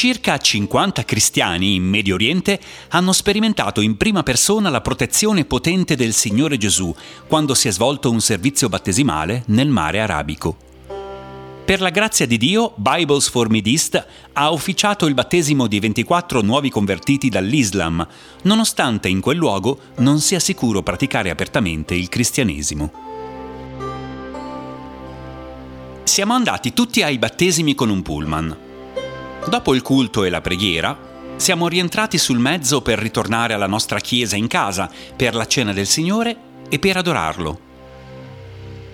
Circa 50 cristiani in Medio Oriente hanno sperimentato in prima persona la protezione potente del Signore Gesù quando si è svolto un servizio battesimale nel mare arabico. Per la grazia di Dio, Bibles for Midist ha ufficiato il battesimo di 24 nuovi convertiti dall'Islam, nonostante in quel luogo non sia sicuro praticare apertamente il cristianesimo. Siamo andati tutti ai battesimi con un pullman. Dopo il culto e la preghiera, siamo rientrati sul mezzo per ritornare alla nostra chiesa in casa, per la cena del Signore e per adorarlo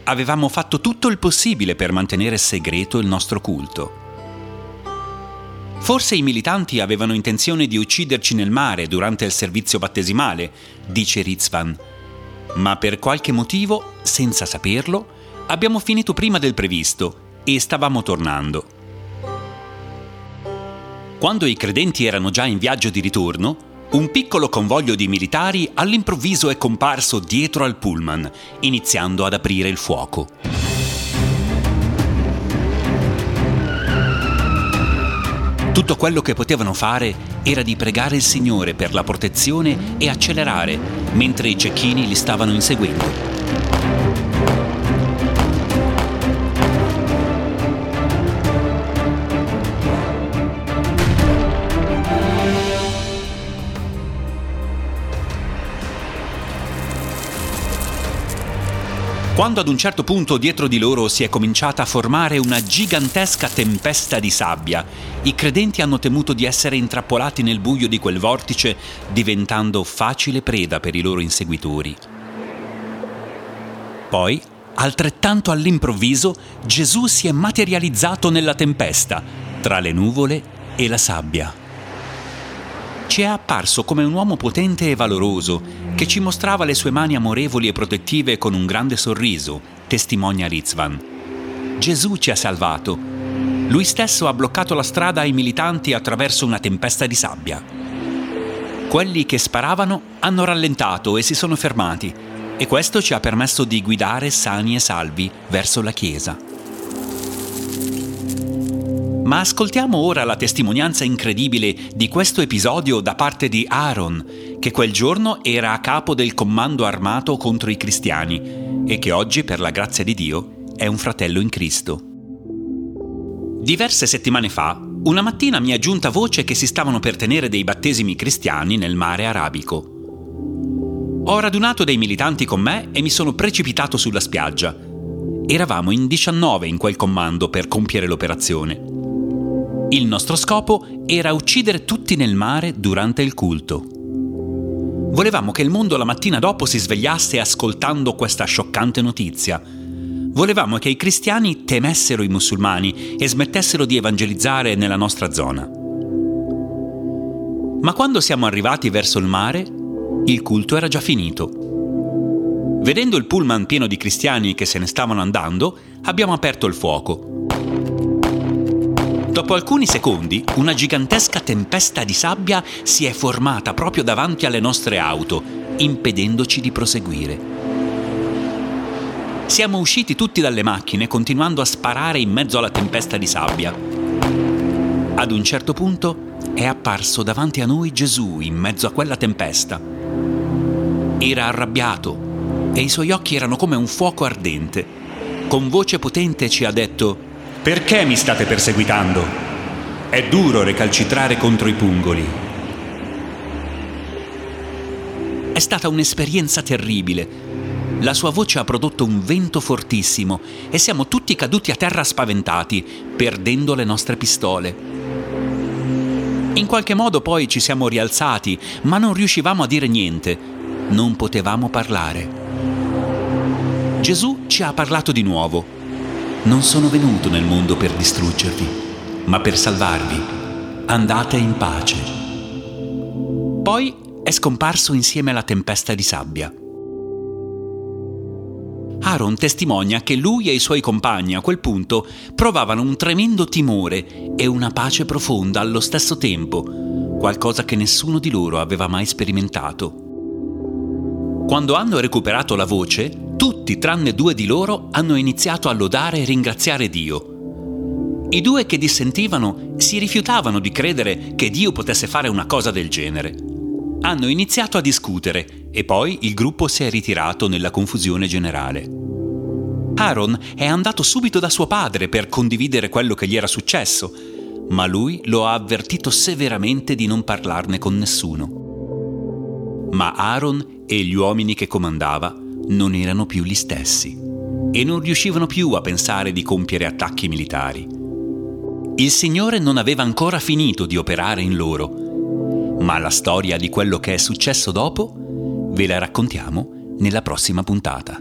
avevamo fatto tutto il possibile per mantenere segreto il nostro culto. Forse i militanti avevano intenzione di ucciderci nel mare durante il servizio battesimale, dice Rizvan, ma per qualche motivo, senza saperlo, abbiamo finito prima del previsto e stavamo tornando. Quando i credenti erano già in viaggio di ritorno, un piccolo convoglio di militari all'improvviso è comparso dietro al pullman, iniziando ad aprire il fuoco. Tutto quello che potevano fare era di pregare il Signore per la protezione e accelerare, mentre i cecchini li stavano inseguendo. Quando ad un certo punto dietro di loro si è cominciata a formare una gigantesca tempesta di sabbia, i credenti hanno temuto di essere intrappolati nel buio di quel vortice, diventando facile preda per i loro inseguitori. Poi, altrettanto all'improvviso, Gesù si è materializzato nella tempesta, tra le nuvole e la sabbia ci è apparso come un uomo potente e valoroso che ci mostrava le sue mani amorevoli e protettive con un grande sorriso, testimonia Rizvan. Gesù ci ha salvato. Lui stesso ha bloccato la strada ai militanti attraverso una tempesta di sabbia. Quelli che sparavano hanno rallentato e si sono fermati e questo ci ha permesso di guidare sani e salvi verso la chiesa. Ma ascoltiamo ora la testimonianza incredibile di questo episodio da parte di Aaron, che quel giorno era a capo del comando armato contro i cristiani e che oggi, per la grazia di Dio, è un fratello in Cristo. Diverse settimane fa, una mattina mi è giunta voce che si stavano per tenere dei battesimi cristiani nel mare arabico. Ho radunato dei militanti con me e mi sono precipitato sulla spiaggia. Eravamo in 19 in quel comando per compiere l'operazione. Il nostro scopo era uccidere tutti nel mare durante il culto. Volevamo che il mondo la mattina dopo si svegliasse ascoltando questa scioccante notizia. Volevamo che i cristiani temessero i musulmani e smettessero di evangelizzare nella nostra zona. Ma quando siamo arrivati verso il mare, il culto era già finito. Vedendo il pullman pieno di cristiani che se ne stavano andando, abbiamo aperto il fuoco Dopo alcuni secondi, una gigantesca tempesta di sabbia si è formata proprio davanti alle nostre auto, impedendoci di proseguire. Siamo usciti tutti dalle macchine continuando a sparare in mezzo alla tempesta di sabbia. Ad un certo punto è apparso davanti a noi Gesù in mezzo a quella tempesta. Era arrabbiato e i suoi occhi erano come un fuoco ardente. Con voce potente ci ha detto perché mi state perseguitando? È duro recalcitrare contro i pungoli. È stata un'esperienza terribile. La sua voce ha prodotto un vento fortissimo e siamo tutti caduti a terra spaventati, perdendo le nostre pistole. In qualche modo poi ci siamo rialzati, ma non riuscivamo a dire niente. Non potevamo parlare. Gesù ci ha parlato di nuovo non sono venuto nel mondo per distruggervi, ma per salvarvi. Andate in pace. Poi è scomparso insieme alla tempesta di sabbia. Aaron testimonia che lui e i suoi compagni a quel punto provavano un tremendo timore e una pace profonda allo stesso tempo, qualcosa che nessuno di loro aveva mai sperimentato. Quando hanno recuperato la voce, tutti tranne due di loro hanno iniziato a lodare e ringraziare Dio. I due che dissentivano si rifiutavano di credere che Dio potesse fare una cosa del genere. Hanno iniziato a discutere e poi il gruppo si è ritirato nella confusione generale. Aaron è andato subito da suo padre per condividere quello che gli era successo, ma lui lo ha avvertito severamente di non parlarne con nessuno. Ma Aaron e gli uomini che comandava non erano più gli stessi e non riuscivano più a pensare di compiere attacchi militari. Il Signore non aveva ancora finito di operare in loro, ma la storia di quello che è successo dopo ve la raccontiamo nella prossima puntata.